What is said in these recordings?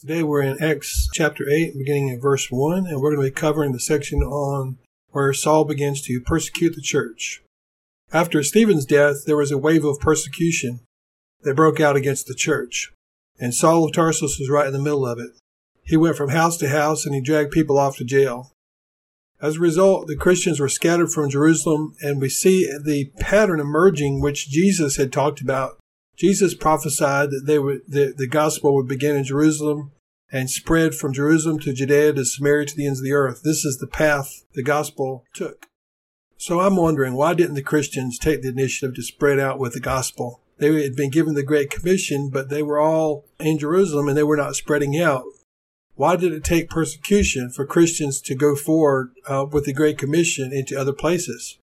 Today we're in Acts chapter 8, beginning at verse 1, and we're going to be covering the section on where Saul begins to persecute the church. After Stephen's death, there was a wave of persecution that broke out against the church, and Saul of Tarsus was right in the middle of it. He went from house to house and he dragged people off to jail. As a result, the Christians were scattered from Jerusalem, and we see the pattern emerging which Jesus had talked about Jesus prophesied that they would, the, the gospel would begin in Jerusalem and spread from Jerusalem to Judea to Samaria to the ends of the earth. This is the path the gospel took. So I'm wondering, why didn't the Christians take the initiative to spread out with the gospel? They had been given the Great Commission, but they were all in Jerusalem and they were not spreading out. Why did it take persecution for Christians to go forward uh, with the Great Commission into other places?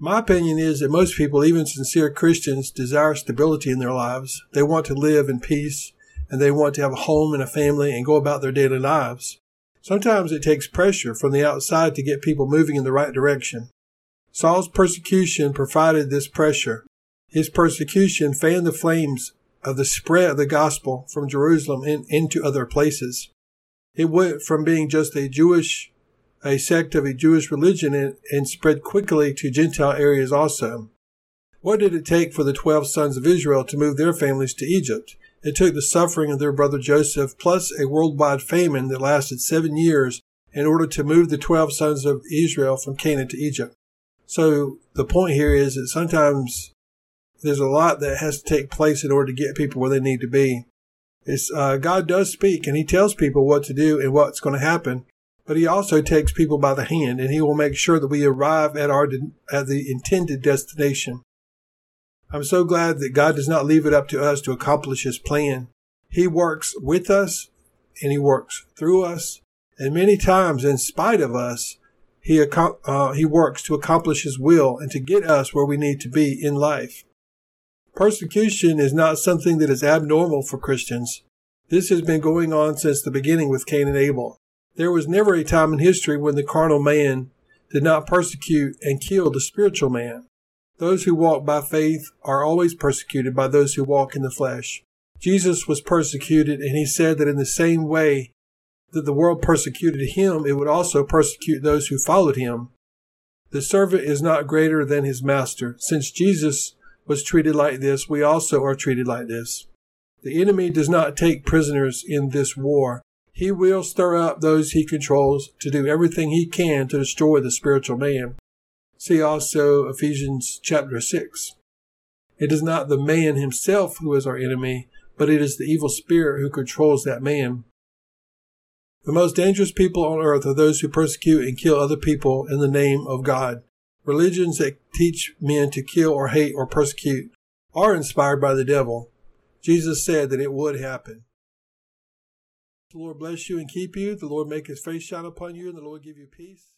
My opinion is that most people, even sincere Christians, desire stability in their lives. They want to live in peace and they want to have a home and a family and go about their daily lives. Sometimes it takes pressure from the outside to get people moving in the right direction. Saul's persecution provided this pressure. His persecution fanned the flames of the spread of the gospel from Jerusalem in, into other places. It went from being just a Jewish a sect of a Jewish religion and, and spread quickly to Gentile areas also. What did it take for the twelve sons of Israel to move their families to Egypt? It took the suffering of their brother Joseph plus a worldwide famine that lasted seven years in order to move the twelve sons of Israel from Canaan to Egypt. So the point here is that sometimes there's a lot that has to take place in order to get people where they need to be. It's, uh, God does speak and he tells people what to do and what's going to happen but he also takes people by the hand and he will make sure that we arrive at our at the intended destination. I'm so glad that God does not leave it up to us to accomplish his plan. He works with us and he works through us and many times in spite of us he uh, he works to accomplish his will and to get us where we need to be in life. Persecution is not something that is abnormal for Christians. This has been going on since the beginning with Cain and Abel. There was never a time in history when the carnal man did not persecute and kill the spiritual man. Those who walk by faith are always persecuted by those who walk in the flesh. Jesus was persecuted, and he said that in the same way that the world persecuted him, it would also persecute those who followed him. The servant is not greater than his master. Since Jesus was treated like this, we also are treated like this. The enemy does not take prisoners in this war. He will stir up those he controls to do everything he can to destroy the spiritual man. See also Ephesians chapter 6. It is not the man himself who is our enemy, but it is the evil spirit who controls that man. The most dangerous people on earth are those who persecute and kill other people in the name of God. Religions that teach men to kill or hate or persecute are inspired by the devil. Jesus said that it would happen. The Lord bless you and keep you. The Lord make his face shine upon you, and the Lord give you peace.